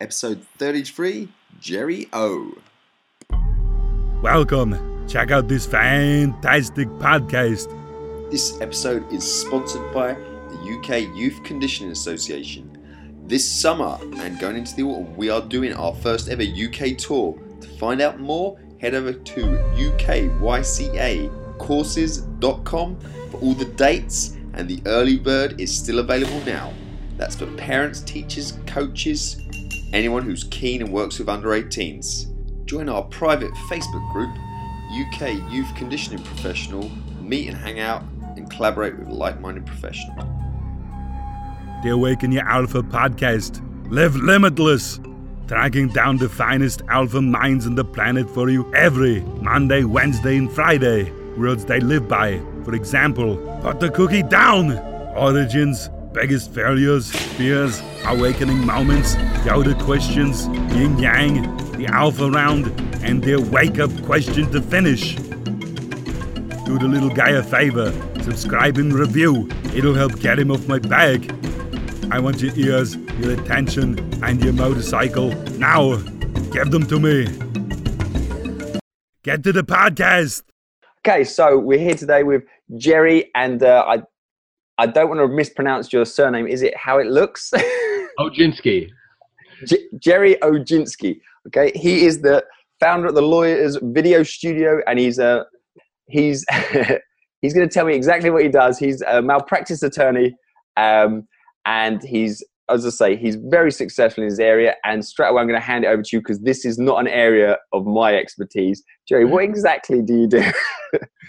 episode 33 Gerry O. Welcome. Check out this fantastic podcast. This episode is sponsored by the UK Youth Conditioning Association. This summer and going into the autumn, we are doing our first ever UK tour. To find out more, head over to ukycacourses.com for all the dates, and the early bird is still available now. That's for parents, teachers, coaches, anyone who's keen and works with under 18s. Join our private Facebook group, UK Youth Conditioning Professional, meet and hang out and collaborate with like minded professionals. The Awaken Your Alpha podcast. Live limitless. Tracking down the finest alpha minds on the planet for you every Monday, Wednesday, and Friday. Words they live by. For example, put the cookie down. Origins, biggest failures, fears, awakening moments, Yoda questions, yin yang, the alpha round, and their wake up question to finish. Do the little guy a favor, subscribe and review. It'll help get him off my back. I want your ears, your attention, and your motorcycle now. Give them to me. Get to the podcast. Okay, so we're here today with Gerry, and uh, I, I don't want to mispronounce your surname. Is it how it looks? Oginski. J- Gerry Oginski. Okay, he is the founder of the Lawyers Video Studio, and he's a he's he's going to tell me exactly what he does. He's a malpractice attorney, um, and he's as I say, he's very successful in his area. And straight away, I'm going to hand it over to you because this is not an area of my expertise. Gerry, what exactly do you do?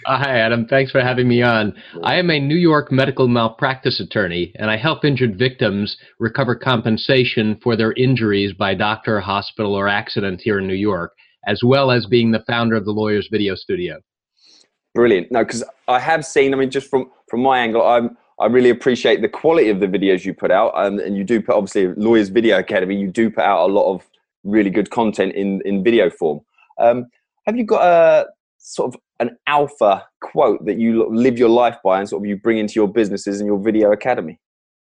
Uh, hi, Adam. Thanks for having me on. I am a New York medical malpractice attorney, and I help injured victims recover compensation for their injuries by doctor, hospital, or accident here in New York, as well as being the founder of the Lawyers Video Studio. Brilliant. No, because I have seen. I mean, just from from my angle, I'm I really appreciate the quality of the videos you put out, um, and you do put obviously Lawyers Video Academy. You do put out a lot of really good content in in video form. Um, have you got a sort of an alpha quote that you live your life by, and sort of you bring into your businesses and your video academy?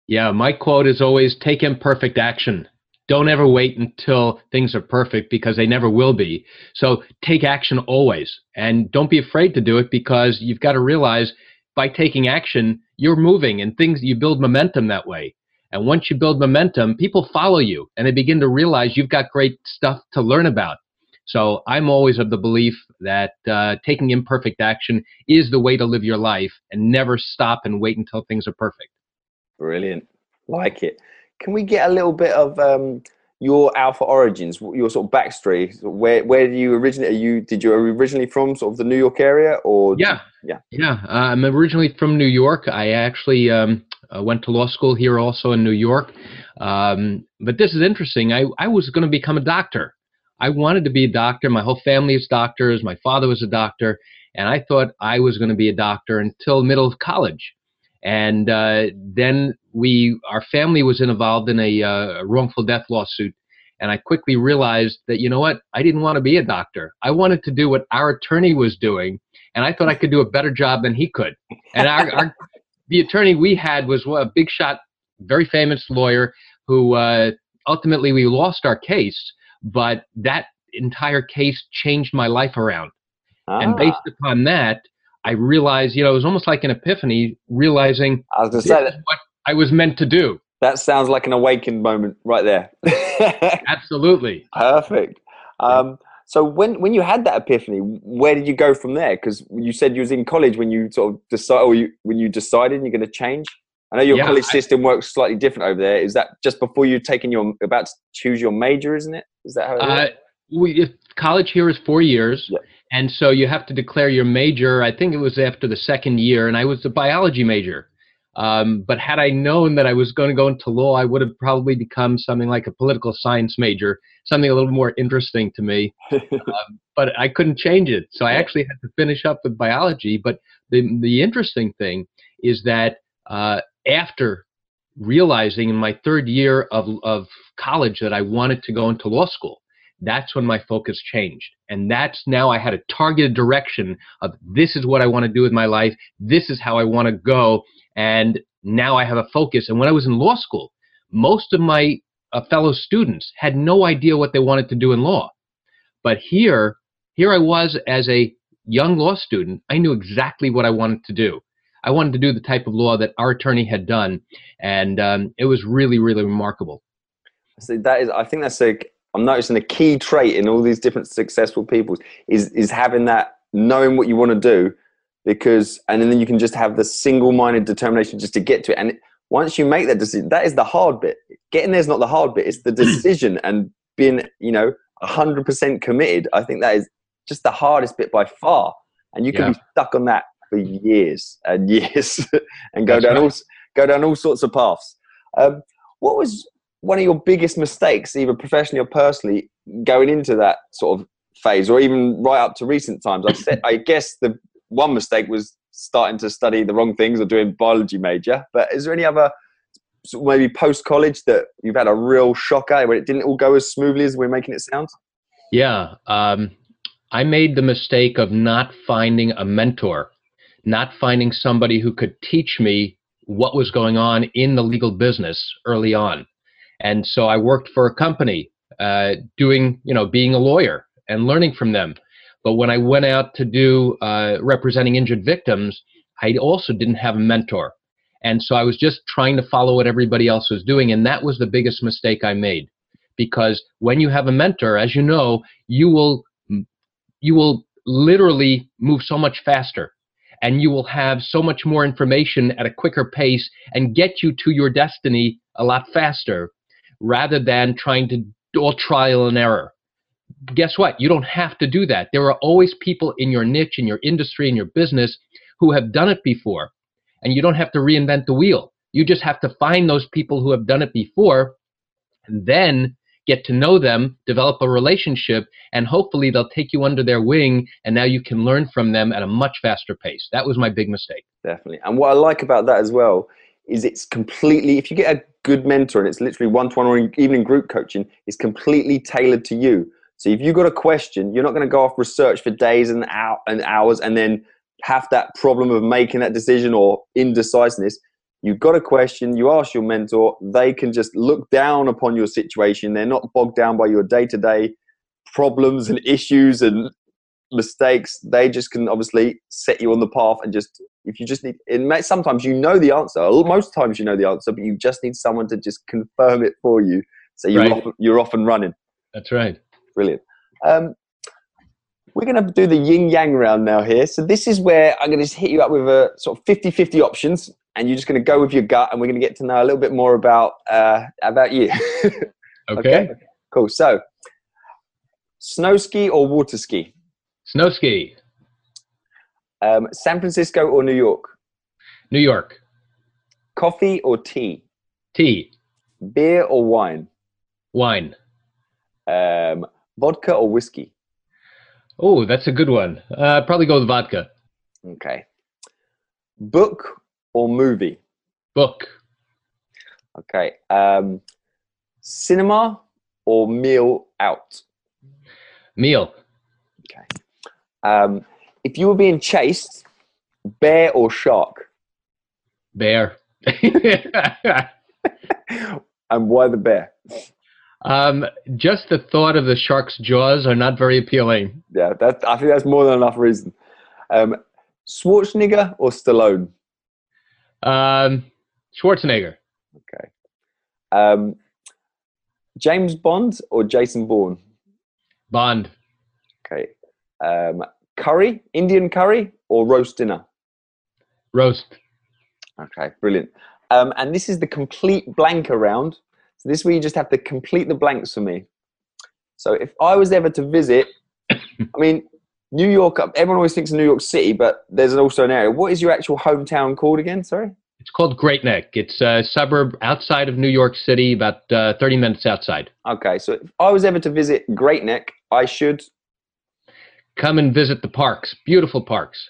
Yeah, my quote is always take imperfect action. Don't ever wait until things are perfect because they never will be. So take action always. And don't be afraid to do it because you've got to realize by taking action, you're moving and things, you build momentum that way. And once you build momentum, people follow you and they begin to realize you've got great stuff to learn about. So I'm always of the belief that uh, taking imperfect action is the way to live your life and never stop and wait until things are perfect. Brilliant. Like it. Can we get a little bit of um, your alpha origins, your sort of backstory? Where where do you originally? Are you did you originally from sort of the New York area or? Yeah, yeah, yeah. Uh, I'm originally from New York. I actually um, uh, went to law school here, also in New York. Um, but this is interesting. I I was going to become a doctor. I wanted to be a doctor. My whole family is doctors. My father was a doctor, and I thought I was going to be a doctor until middle of college. And uh, then we, our family was involved in a, uh, wrongful death lawsuit, and I quickly realized that you know what, I didn't want to be a doctor. I wanted to do what our attorney was doing, and I thought I could do a better job than he could. And our, our the attorney we had was a big shot, very famous lawyer who uh, ultimately we lost our case but that entire case changed my life around. Ah. And based upon that, I realized, you know, it was almost like an epiphany, realizing I was going to say that what I was meant to do. That sounds like an awakened moment right there. Absolutely. Perfect. Um, so when when you had that epiphany, where did you go from there? Because you said you was in college when you sort of decided, or you, when you decided you're going to change. I know your yeah, college system works slightly different over there. Is that just before you've taken your about to choose your major? Isn't it? Is that how? It uh, we, college here is four years, yeah. And so you have to declare your major. I think it was after the second year, and I was a biology major. Um, but had I known that I was going to go into law, I would have probably become something like a political science major, something a little more interesting to me. um, but I couldn't change it, so I actually had to finish up with biology. But the the interesting thing is that uh, after realizing in my third year of, of college that I wanted to go into law school. That's when my focus changed. And that's now I had a targeted direction of this is what I want to do with my life. This is how I want to go. And now I have a focus. And when I was in law school, most of my uh, fellow students had no idea what they wanted to do in law. But here, here I was as a young law student. I knew exactly what I wanted to do. I wanted to do the type of law that our attorney had done, and um, it was really, really remarkable. So that is, I think that's a. I'm noticing a key trait in all these different successful people is is having that knowing what you want to do, because and then you can just have the single-minded determination just to get to it. And once you make that decision, that is the hard bit. Getting there is not the hard bit; it's the decision and being, you know, 100% committed. I think that is just the hardest bit by far, and you can Yeah. be stuck on that for years and years, and go That's down right. all go down all sorts of paths. Um, what was one of your biggest mistakes, either professionally or personally, going into that sort of phase, or even right up to recent times? I said, I guess the one mistake was starting to study the wrong things or doing biology major. But is there any other, maybe post college, that you've had a real shocker where it didn't all go as smoothly as we're making it sound? Yeah, um, I made the mistake of not finding a mentor, not finding somebody who could teach me what was going on in the legal business early on. And so I worked for a company uh, doing, you know, being a lawyer and learning from them. But when I went out to do uh, representing injured victims, I also didn't have a mentor. And so I was just trying to follow what everybody else was doing. And that was the biggest mistake I made. Because when you have a mentor, as you know, you will you will literally move so much faster and you will have so much more information at a quicker pace and get you to your destiny a lot faster rather than trying to do all trial and error. Guess what? You don't have to do that. There are always people in your niche, in your industry, in your business who have done it before. And you don't have to reinvent the wheel. You just have to find those people who have done it before and then get to know them, develop a relationship, and hopefully they'll take you under their wing and now you can learn from them at a much faster pace. That was my big mistake. Definitely. And what I like about that as well is it's completely, if you get a good mentor and it's literally one to one or even in group coaching, it's completely tailored to you. So if you've got a question, you're not going to go off research for days and, hou- and hours and then have that problem of making that decision or indecisiveness. You've got a question, you ask your mentor, they can just look down upon your situation. They're not bogged down by your day to day problems and issues and mistakes. They just can obviously set you on the path and just, if you just need, it may, sometimes you know the answer, most times you know the answer, but you just need someone to just confirm it for you. So you're, Right. off, you're off and running. That's right. Brilliant. Um, we're going to do the yin yang round now here. So this is where I'm going to hit you up with a sort of 50 50 options, and you're just going to go with your gut, and we're going to get to know a little bit more about uh, about you. Okay. Cool. So, snow ski or water ski? Snow ski, Um, San Francisco or New York? New York, Coffee or tea? tea, Beer or wine? wine. Um, vodka or whiskey? Oh, that's a good one. Uh, probably go with vodka. Okay. Book or movie? Book, Okay. Um, cinema or meal out? meal, Okay. Um, if you were being chased, bear or shark? bear. And why the bear? um, just the thought of the shark's jaws are not very appealing. Yeah, that, I think that's more than enough reason. Um, Schwarzenegger or Stallone? Um, Schwarzenegger, Okay. Um, James Bond or Jason Bourne? Bond, Okay. Um, curry, Indian curry or roast dinner? roast. Okay, brilliant. Um, and this is the complete blank around. So this is where you just have to complete the blanks for me. So if I was ever to visit, I mean, New York, everyone always thinks of New York City, but there's also an area. What is your actual hometown called again? Sorry? It's called Great Neck. It's a suburb outside of New York City, about uh, 30 minutes outside. Okay, so if I was ever to visit Great Neck, I should. Come and visit the parks. Beautiful parks.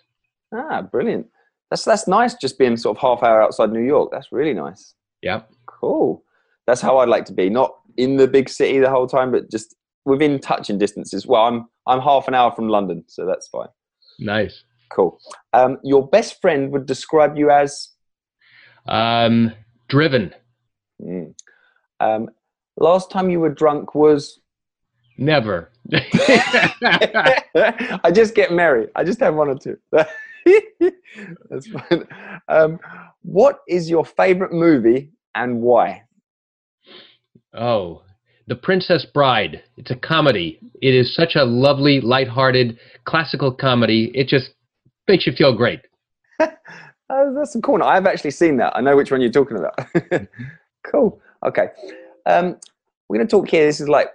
Ah, brilliant. That's that's nice. Just being sort of half hour outside New York. That's really nice. Yep. Cool. That's how I'd like to be. Not in the big city the whole time, but just within touching distances. Well, I'm I'm half an hour from London, so that's fine. Nice. Cool. Um, your best friend would describe you as Um, driven. mm, um, last time you were drunk was? Never. I just get married. I just have one or two. That's fine. Um, what is your favorite movie and why? Oh, The Princess Bride. It's a comedy. It is such a lovely, lighthearted, classical comedy. It just makes you feel great. Uh, that's a cool. I've actually seen that. I know which one you're talking about. cool. Okay. Um, we're going to talk here. This is like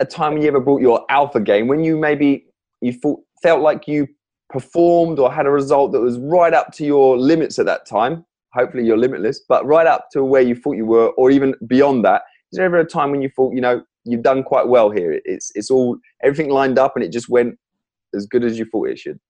a time when you ever brought your alpha game when you maybe you felt like you performed or had a result that was right up to your limits at that time. Hopefully you're limitless, but right up to where you thought you were, or even beyond that. Is there ever a time when you thought, you know, you've done quite well here? It's it's all everything lined up and it just went as good as you thought it should.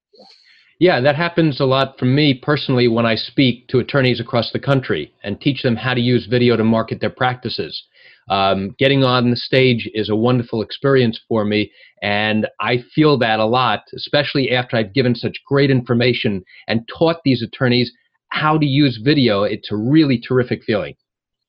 Yeah, that happens a lot for me personally when I speak to attorneys across the country and teach them how to use video to market their practices. Um, getting on the stage is a wonderful experience for me, and I feel that a lot, especially after I've given such great information and taught these attorneys how to use video. It's a really terrific feeling.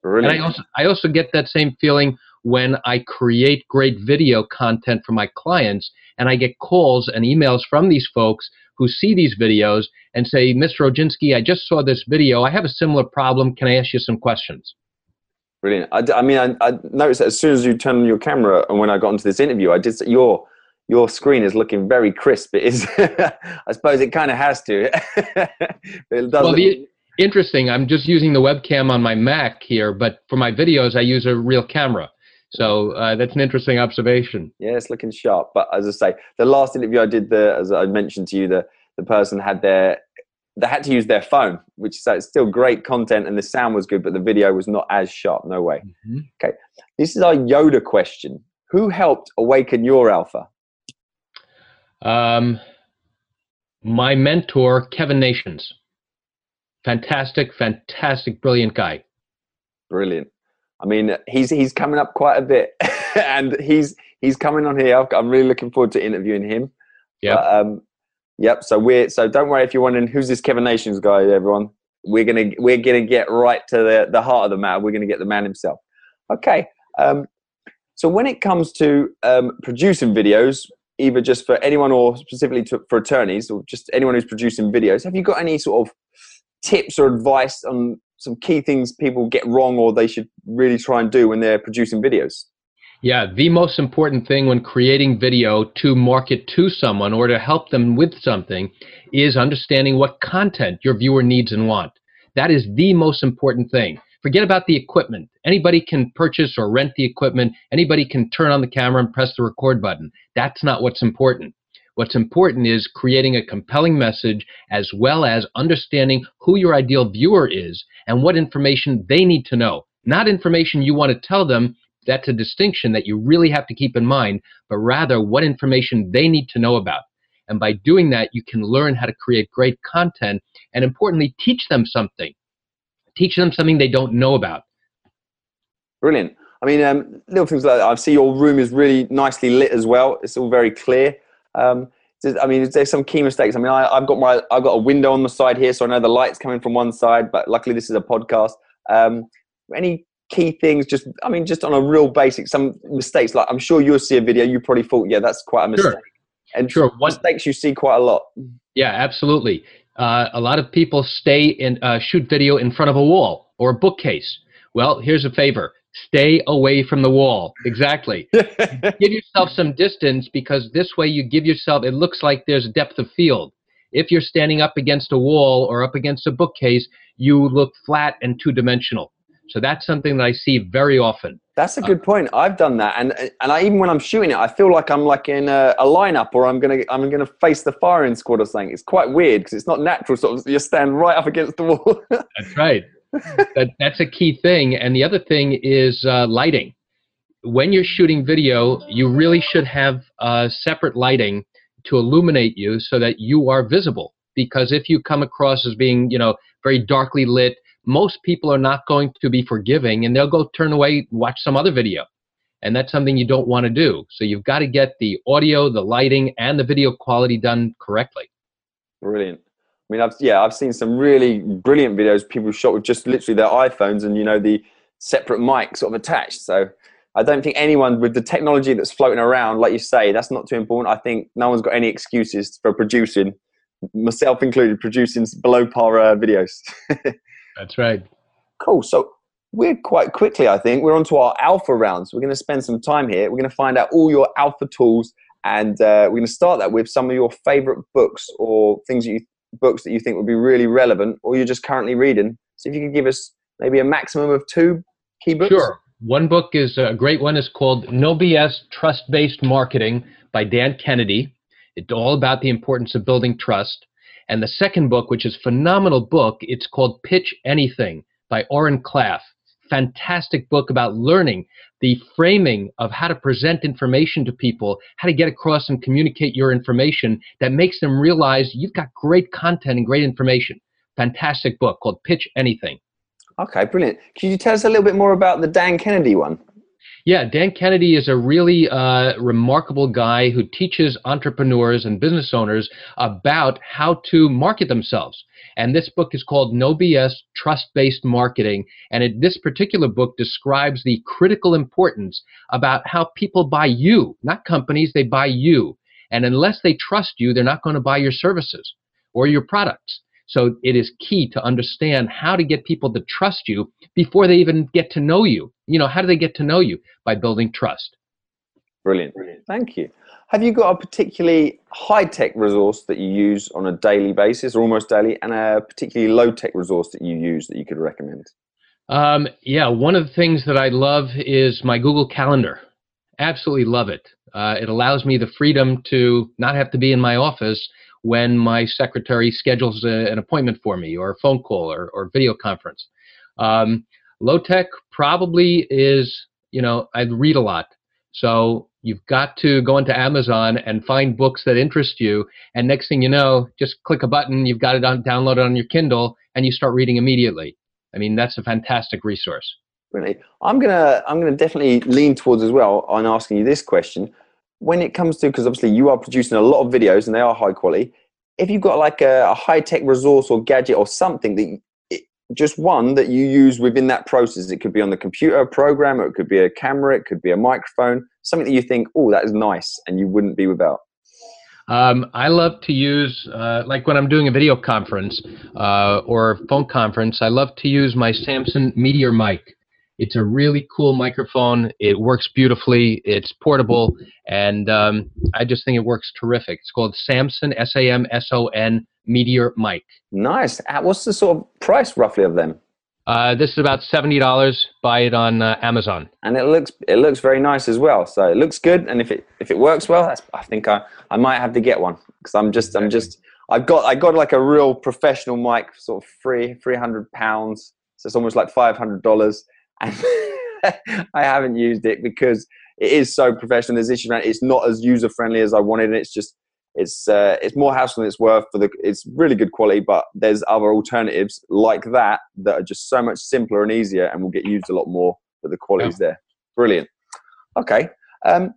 Brilliant. And I also I also get that same feeling when I create great video content for my clients and I get calls and emails from these folks who see these videos and say, Mr. Oginski, I just saw this video. I have a similar problem. Can I ask you some questions? Brilliant. I, I mean, I, I, noticed that as soon as you turned on your camera and when I got into this interview, I did your your screen is looking very crisp. It is. I suppose it kind of has to. it does. Well, the, interesting. I'm just using the webcam on my Mac here, but for my videos, I use a real camera. So uh, that's an interesting observation. Yeah, it's looking sharp. But as I say, the last interview I did, the as I mentioned to you, the the person had their they had to use their phone, which is still great content, and the sound was good, but the video was not as sharp. No way. Mm-hmm. Okay, this is our Yoda question. Who helped awaken your alpha? Um, my mentor, Kevin Nations. Fantastic, fantastic, brilliant guy. Brilliant. I mean, he's he's coming up quite a bit, and he's he's coming on here. I'm really looking forward to interviewing him. Yeah. Um, yep. So we're so don't worry if you're wondering who's this Kevin Nations guy, everyone. We're gonna we're gonna get right to the the heart of the matter. We're gonna get the man himself. Okay. Um, so when it comes to um, producing videos, either just for anyone or specifically to, for attorneys or just anyone who's producing videos, have you got any sort of tips or advice on some key things people get wrong or they should really try and do when they're producing videos? Yeah, the most important thing when creating video to market to someone or to help them with something is understanding what content your viewer needs and want. That is the most important thing. Forget about the equipment. Anybody can purchase or rent the equipment. Anybody can turn on the camera and press the record button. That's not what's important. What's important is creating a compelling message as well as understanding who your ideal viewer is and what information they need to know. Not information you want to tell them, that's a distinction that you really have to keep in mind, but rather what information they need to know about. And by doing that, you can learn how to create great content and importantly, teach them something. Teach them something they don't know about. Brilliant. I mean, um, little things like. I see your room is really nicely lit as well. It's all very clear. Um, I mean, there's some key mistakes. I mean, I, have got my I've got a window on the side here, so I know the light's coming from one side. But luckily, this is a podcast. Um, any key things? Just I mean, just on a real basic, some mistakes. Like I'm sure you'll see a video, you probably thought, yeah, that's quite a mistake. Sure. And sure, mistakes you see quite a lot. Yeah, absolutely. Uh, a lot of people stay and uh, shoot video in front of a wall or a bookcase. Well, here's a favor stay away from the wall. Exactly. give yourself some distance because this way you give yourself, it looks like there's depth of field. If you're standing up against a wall or up against a bookcase, you look flat and two dimensional. So that's something that I see very often. That's a good point. I've done that, and and I, even when I'm shooting it, I feel like I'm like in a, a lineup, or I'm gonna I'm gonna face the firing squad or something. It's quite weird because it's not natural. Sort of, you stand right up against the wall. that's right that, that's a key thing. And the other thing is uh, lighting. When you're shooting video, you really should have uh, separate lighting to illuminate you so that you are visible. Because if you come across as being, you know, very darkly lit, most people are not going to be forgiving and they'll go turn away, watch some other video. And that's something you don't want to do. So you've got to get the audio, the lighting, and the video quality done correctly. Brilliant. I mean, I've yeah, I've seen some really brilliant videos people shot with just literally their iPhones and you know the separate mic sort of attached. So I don't think anyone with the technology that's floating around, like you say, that's not too important. I think no one's got any excuses for producing, myself included, producing below par uh, videos. That's right. Cool. So we're quite quickly, I think, we're on to our alpha rounds. We're going to spend some time here. We're going to find out all your alpha tools, and uh, we're going to start that with some of your favorite books or things that you books that you think would be really relevant, or you're just currently reading. So if you could give us maybe a maximum of two key books. Sure. One book is a great one. is called No BS Trust Based Marketing by Dan Kennedy. It's all about the importance of building trust. And the second book, which is phenomenal book, it's called Pitch Anything by Oren Klaff. Fantastic book about learning the framing of how to present information to people, how to get across and communicate your information that makes them realize you've got great content and great information. Fantastic book called Pitch Anything. Okay, brilliant. Can you tell us a little bit more about the Dan Kennedy one? Yeah, Dan Kennedy is a really uh, remarkable guy who teaches entrepreneurs and business owners about how to market themselves. And this book is called No BS Trust Based Marketing. And it, this particular book describes the critical importance about how people buy you, not companies, they buy you. And unless they trust you, they're not going to buy your services or your products. So it is key to understand how to get people to trust you before they even get to know you. You know, how do they get to know you? By building trust. Brilliant. Brilliant. Thank you. Have you got a particularly high tech resource that you use on a daily basis or almost daily, and a particularly low tech resource that you use that you could recommend? Um, yeah, one of the things that I love is my Google Calendar. Absolutely love it. Uh, it allows me the freedom to not have to be in my office when my secretary schedules a, an appointment for me or a phone call or, or video conference. Um, low tech probably is, you know, I read a lot. So you've got to go into Amazon and find books that interest you. And next thing you know, just click a button, you've got it on, downloaded on your Kindle, and you start reading immediately. I mean, that's a fantastic resource. Really, I'm gonna I'm gonna definitely lean towards as well on asking you this question when it comes to because obviously you are producing a lot of videos and they are high quality if you've got like a, a high-tech resource or gadget or something that it, just one that you use within that process it could be on the computer program or it could be a camera it could be a microphone something that you think oh that is nice and you wouldn't be without um, I love to use, uh, like when I'm doing a video conference uh, or phone conference, I love to use my Samson Meteor mic. It's a really cool microphone. It works beautifully. It's portable, and um, I just think it works terrific. It's called Samson S A M S O N Meteor Mic. Nice. Uh, what's the sort of price roughly of them? Uh, this is about seventy dollars. Buy it on uh, Amazon. And it looks it looks very nice as well. So it looks good, and if it if it works well, I think I, I might have to get one because I'm just I'm just I've got I got like a real professional mic, sort of three three hundred pounds. So it's almost like five hundred dollars and I haven't used it because it is so professional. There's issues around it. It's not as user friendly as I wanted, and it's just it's uh, it's more hassle than it's worth. For the it's really good quality, but there's other alternatives like that that are just so much simpler and easier, and will get used a lot more. But the quality's yeah. there. Brilliant. Okay. Um,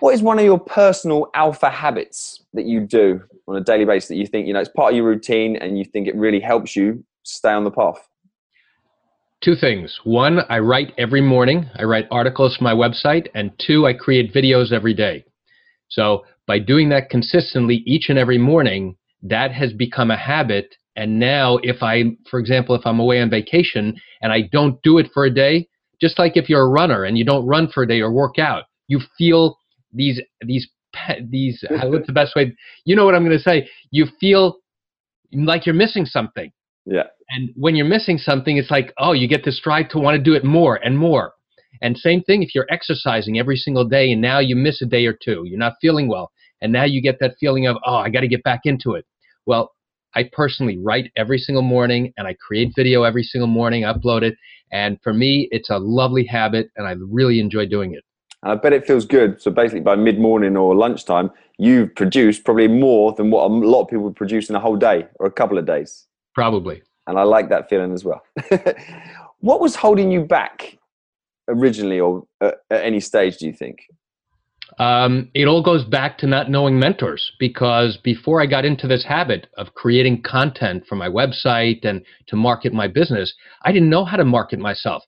what is one of your personal alpha habits that you do on a daily basis that you think you know it's part of your routine and you think it really helps you stay on the path? Two things. One, I write every morning. I write articles for my website. And two, I create videos every day. So by doing that consistently each and every morning, that has become a habit. And now if I, for example, if I'm away on vacation and I don't do it for a day, just like if you're a runner and you don't run for a day or work out, you feel these, these, these, what's the best way? You know what I'm going to say? You feel like you're missing something. Yeah. And when you're missing something, it's like, oh, you get to drive to want to do it more and more. And same thing if you're exercising every single day and now you miss a day or two, you're not feeling well. And now you get that feeling of, oh, I got to get back into it. Well, I personally write every single morning and I create video every single morning, upload it. And for me, it's a lovely habit and I really enjoy doing it. And I bet it feels good. So basically, by mid morning or lunchtime, you've produced probably more than what a lot of people would produce in a whole day or a couple of days. Probably and I like that feeling as well. what was holding you back originally, or at, at any stage? Do you think? Um, it all goes back to not knowing mentors because before I got into this habit of creating content for my website and to market my business, I didn't know how to market myself.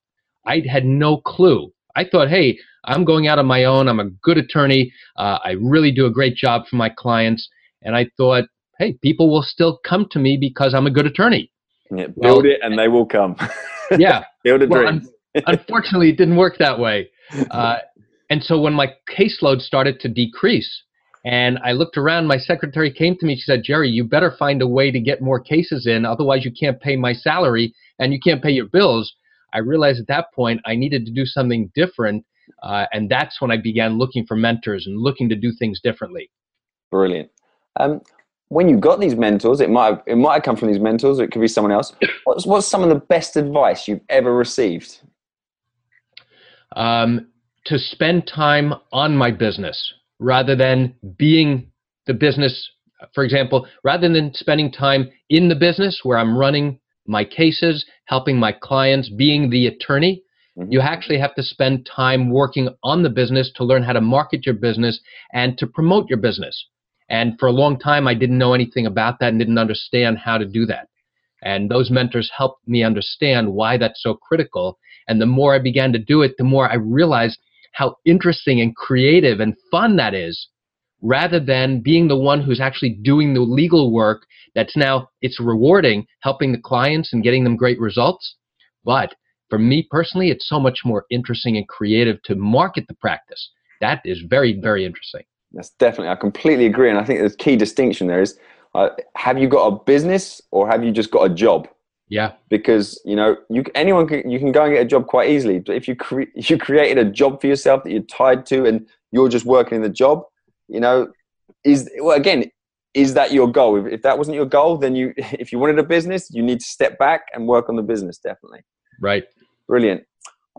I had no clue. I thought, hey, I'm going out on my own. I'm a good attorney. Uh, I really do a great job for my clients. And I thought, hey, people will still come to me because I'm a good attorney. Yeah, build well, it and they will come. yeah. build a dream. Well, un- unfortunately, it didn't work that way. Uh, and so when my caseload started to decrease, and I looked around, my secretary came to me. She said, Gerry, you better find a way to get more cases in. Otherwise, you can't pay my salary and you can't pay your bills. I realized at that point I needed to do something different. Uh, and that's when I began looking for mentors and looking to do things differently. Brilliant. Um, when you got these mentors, it might have, it might have come from these mentors, or it could be someone else. What's what's some of the best advice you've ever received? Um, to spend time on my business rather than being the business. For example, rather than spending time in the business where I'm running my cases, helping my clients, being the attorney, mm-hmm. you actually have to spend time working on the business to learn how to market your business and to promote your business. And for a long time, I didn't know anything about that and didn't understand how to do that. And those mentors helped me understand why that's so critical. And the more I began to do it, the more I realized how interesting and creative and fun that is rather than being the one who's actually doing the legal work that's now it's rewarding helping the clients and getting them great results but for me personally it's so much more interesting and creative to market the practice that is very very interesting that's definitely i completely agree and i think the key distinction there is uh, have you got a business or have you just got a job yeah. Because you know, you anyone can you can go and get a job quite easily. But if you cre- you created a job for yourself that you're tied to, and you're just working in the job, you know, is well again, is that your goal? If, if that wasn't your goal, then you if you wanted a business, you need to step back and work on the business. Definitely. Right. Brilliant.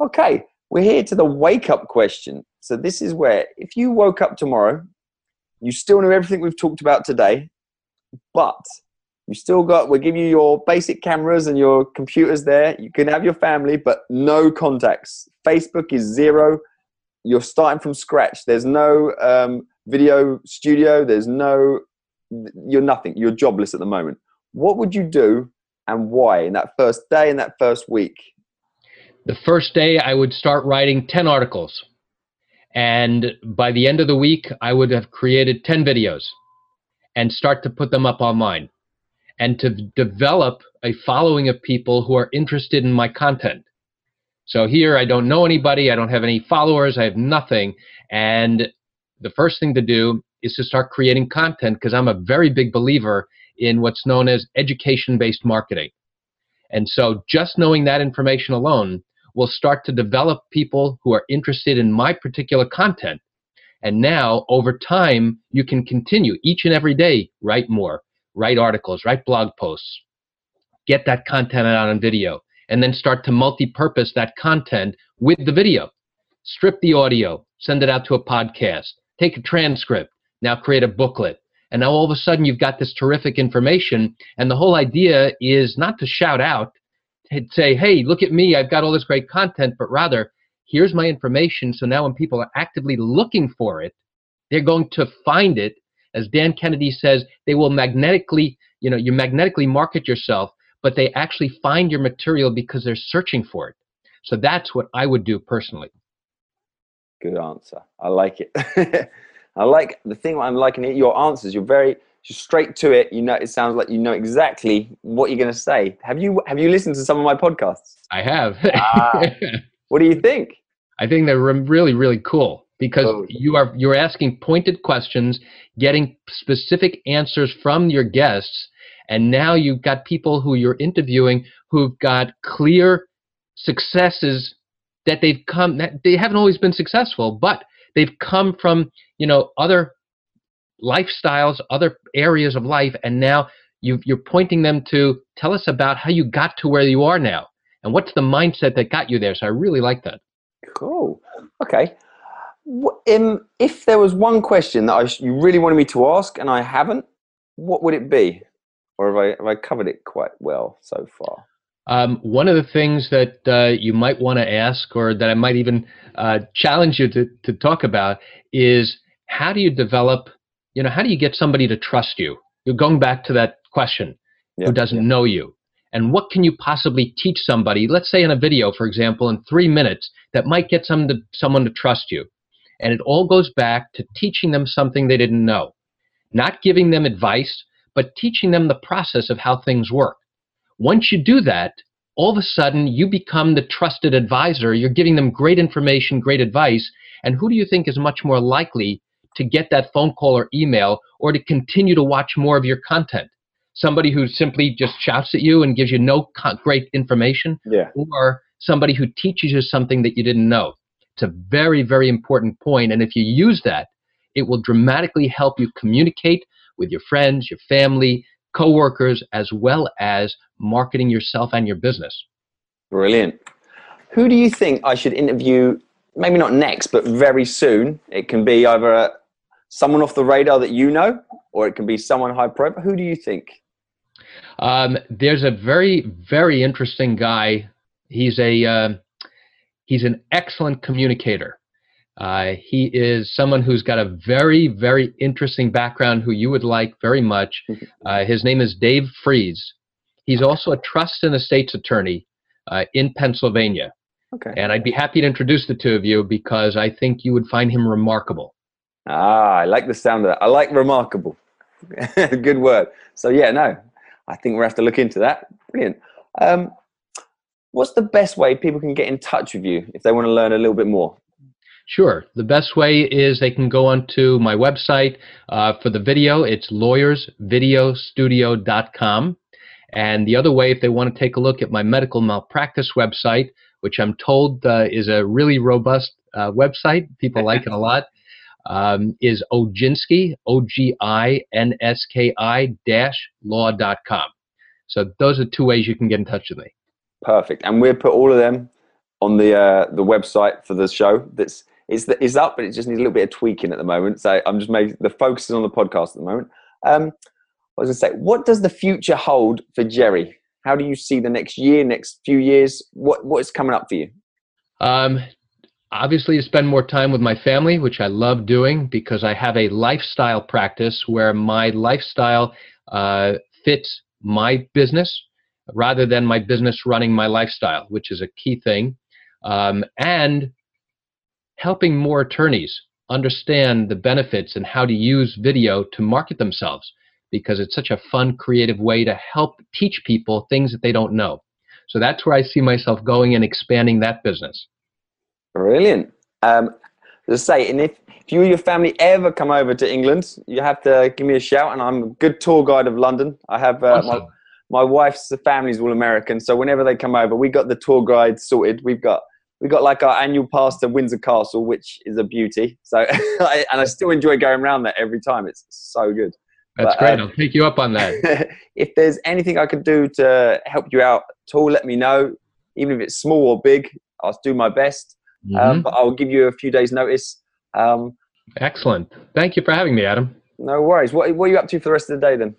Okay, we're here to the wake up question. So this is where if you woke up tomorrow, you still knew everything we've talked about today, but you still got, we'll give you your basic cameras and your computers there. You can have your family, but no contacts. Facebook is zero. You're starting from scratch. There's no um, video studio. There's no, you're nothing. You're jobless at the moment. What would you do and why in that first day, in that first week? The first day, I would start writing 10 articles. And by the end of the week, I would have created 10 videos and start to put them up online and to develop a following of people who are interested in my content. So here I don't know anybody, I don't have any followers, I have nothing. And the first thing to do is to start creating content because I'm a very big believer in what's known as education based marketing. And so just knowing that information alone will start to develop people who are interested in my particular content. And now, over time, you can continue each and every day, write more, write articles, write blog posts, get that content out on video, and then start to multi-purpose that content with the video. Strip the audio, send it out to a podcast, take a transcript, now create a booklet. And now all of a sudden you've got this terrific information. And the whole idea is not to shout out, to say, hey, look at me, I've got all this great content, but rather, here's my information. So now when people are actively looking for it, they're going to find it as Dan Kennedy says, they will magnetically, you know, you magnetically market yourself, but they actually find your material because they're searching for it. So that's what I would do personally. Good answer. I like it. I like the thing I'm liking it. Your answers. You're very straight to it. You know, it sounds like you know exactly what you're going to say. Have you have you listened to some of my podcasts? I have. ah, what do you think? I think they're really really cool because oh. you are you're asking pointed questions, getting specific answers from your guests, and now you've got people who you're interviewing who've got clear successes that they've come that they haven't always been successful, but they've come from you know other lifestyles, other areas of life, and now you are pointing them to tell us about how you got to where you are now and what's the mindset that got you there. So I really like that. Cool. Okay. Um, if there was one question that I, you really wanted me to ask and I haven't, what would it be? Or have I, have I covered it quite well so far? Um, one of the things that uh, you might want to ask, or that I might even uh, challenge you to, to talk about, is how do you develop, you know, how do you get somebody to trust you? You're going back to that question who doesn't know you. and what can you possibly teach somebody, let's say in a video, for example, in three minutes, that might get some to, someone to trust you. And it all goes back to teaching them something they didn't know. Not giving them advice, but teaching them the process of how things work. Once you do that, all of a sudden you become the trusted advisor. You're giving them great information, great advice. And who do you think is much more likely to get that phone call or email or to continue to watch more of your content? Somebody who simply just shouts at you and gives you no great information, yeah. or somebody who teaches you something that you didn't know. It's a very, very important point. And if you use that, it will dramatically help you communicate with your friends, your family, coworkers, as well as marketing yourself and your business. Brilliant. Who do you think I should interview? Maybe not next, but very soon. It can be either a, someone off the radar that you know, or it can be someone high profile. Who do you think? Um, there's a very, very interesting guy. He's a uh, he's an excellent communicator. Uh, he is someone who's got a very, very interesting background who you would like very much. Uh, his name is Dave Frees. He's also a trust and estates attorney uh, in Pennsylvania. Okay. And I'd be happy to introduce the two of you because I think you would find him remarkable. Ah, I like the sound of that. I like remarkable. Good word. So, yeah, no, I think we'll have to look into that. Brilliant. Um, what's the best way people can get in touch with you if they want to learn a little bit more? Sure. The best way is they can go onto my website uh, for the video. It's lawyersvideostudio.com. And the other way, if they want to take a look at my medical malpractice website, which I'm told uh, is a really robust uh, website, people like it a lot, um, is Oginski, O G I N S K I dash law.com. So those are two ways you can get in touch with me. Perfect. And we'll put all of them on the uh, the website for the show. That's it's, it's up, but it just needs a little bit of tweaking at the moment. So I'm just making the focus is on the podcast at the moment. Um, I was going to say, what does the future hold for Gerry? How do you see the next year, next few years? What what is coming up for you? Um, obviously, to spend more time with my family, which I love doing because I have a lifestyle practice where my lifestyle uh, fits my business rather than my business running my lifestyle, which is a key thing. Um, and helping more attorneys understand the benefits and how to use video to market themselves because it's such a fun, creative way to help teach people things that they don't know. So that's where I see myself going and expanding that business. Brilliant. Um, I say, and if, if you or your family ever come over to England, you have to give me a shout. And I'm a good tour guide of London. I have uh, awesome. my, my wife's family's all American, so whenever they come over, we got the tour guide sorted. We've got we got like our annual pass to Windsor Castle, which is a beauty. So, and I still enjoy going around there every time. It's so good. That's but, great. Uh, I'll take you up on that. if there's anything I could do to help you out at all, let me know. Even if it's small or big, I'll do my best. Um, mm-hmm. Um, but I'll give you a few days' notice. Um, Excellent. Thank you for having me, Adam. No worries. What, what are you up to for the rest of the day then?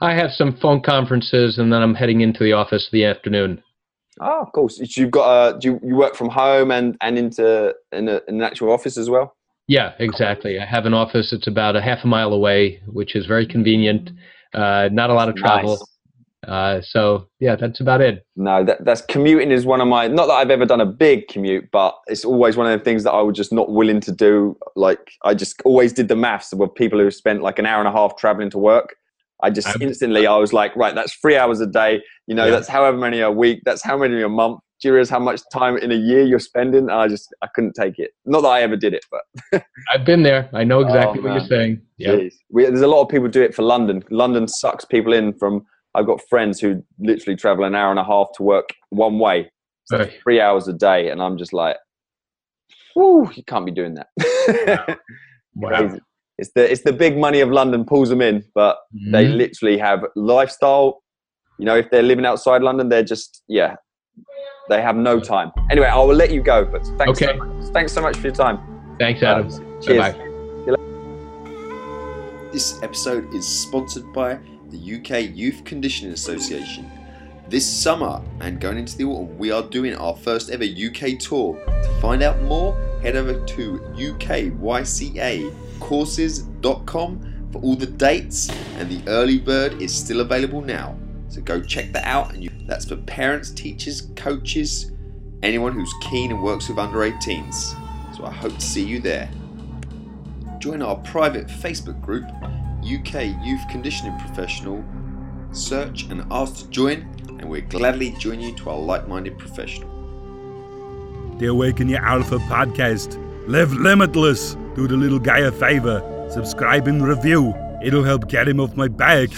I have some phone conferences, and then I'm heading into the office the afternoon. Oh, cool. So you've got uh, do you, you work from home and and into in, a, in an actual office as well? Yeah, exactly. I have an office. It's about a half a mile away, which is very convenient. Uh, not a lot of travel. Nice. Uh, so yeah, that's about it. No, that, that's commuting is one of my. Not that I've ever done a big commute, but it's always one of the things that I was just not willing to do. Like I just always did the maths with people who spent like an hour and a half traveling to work. I just I'm, instantly I was like, right, that's three hours a day. You know, yeah. that's however many a week. That's how many a month do you realize how much time in a year you're spending? And I just, I couldn't take it. Not that I ever did it, but. I've been there. I know exactly oh, what you're saying. Yeah. There's a lot of people do it for London. London sucks people in from, I've got friends who literally travel an hour and a half to work one way. So right. three hours a day. And I'm just like, whoo, you can't be doing that. wow. wow. It's the, it's the big money of London pulls them in, but mm-hmm. they literally have lifestyle. You know, if they're living outside London, they're just, yeah, they have no time. Anyway, I will let you go, but thanks, okay. so, much. thanks so much for your time. Thanks, Adam. cheers. Bye. This episode is sponsored by the UK Youth Conditioning Association. This summer and going into the autumn, we are doing our first ever UK tour. To find out more, head over to UKYCAcourses.com for all the dates, and the early bird is still available now. So go check that out. And you, that's for parents, teachers, coaches, anyone who's keen and works with under 18s. So I hope to see you there. Join our private Facebook group, UK Youth Conditioning Professional. Search and ask to join, and we'll gladly join you to our like minded professional. The Awaken Your Alpha podcast. Live limitless. Do the little guy a favor. Subscribe and review. It'll help get him off my back.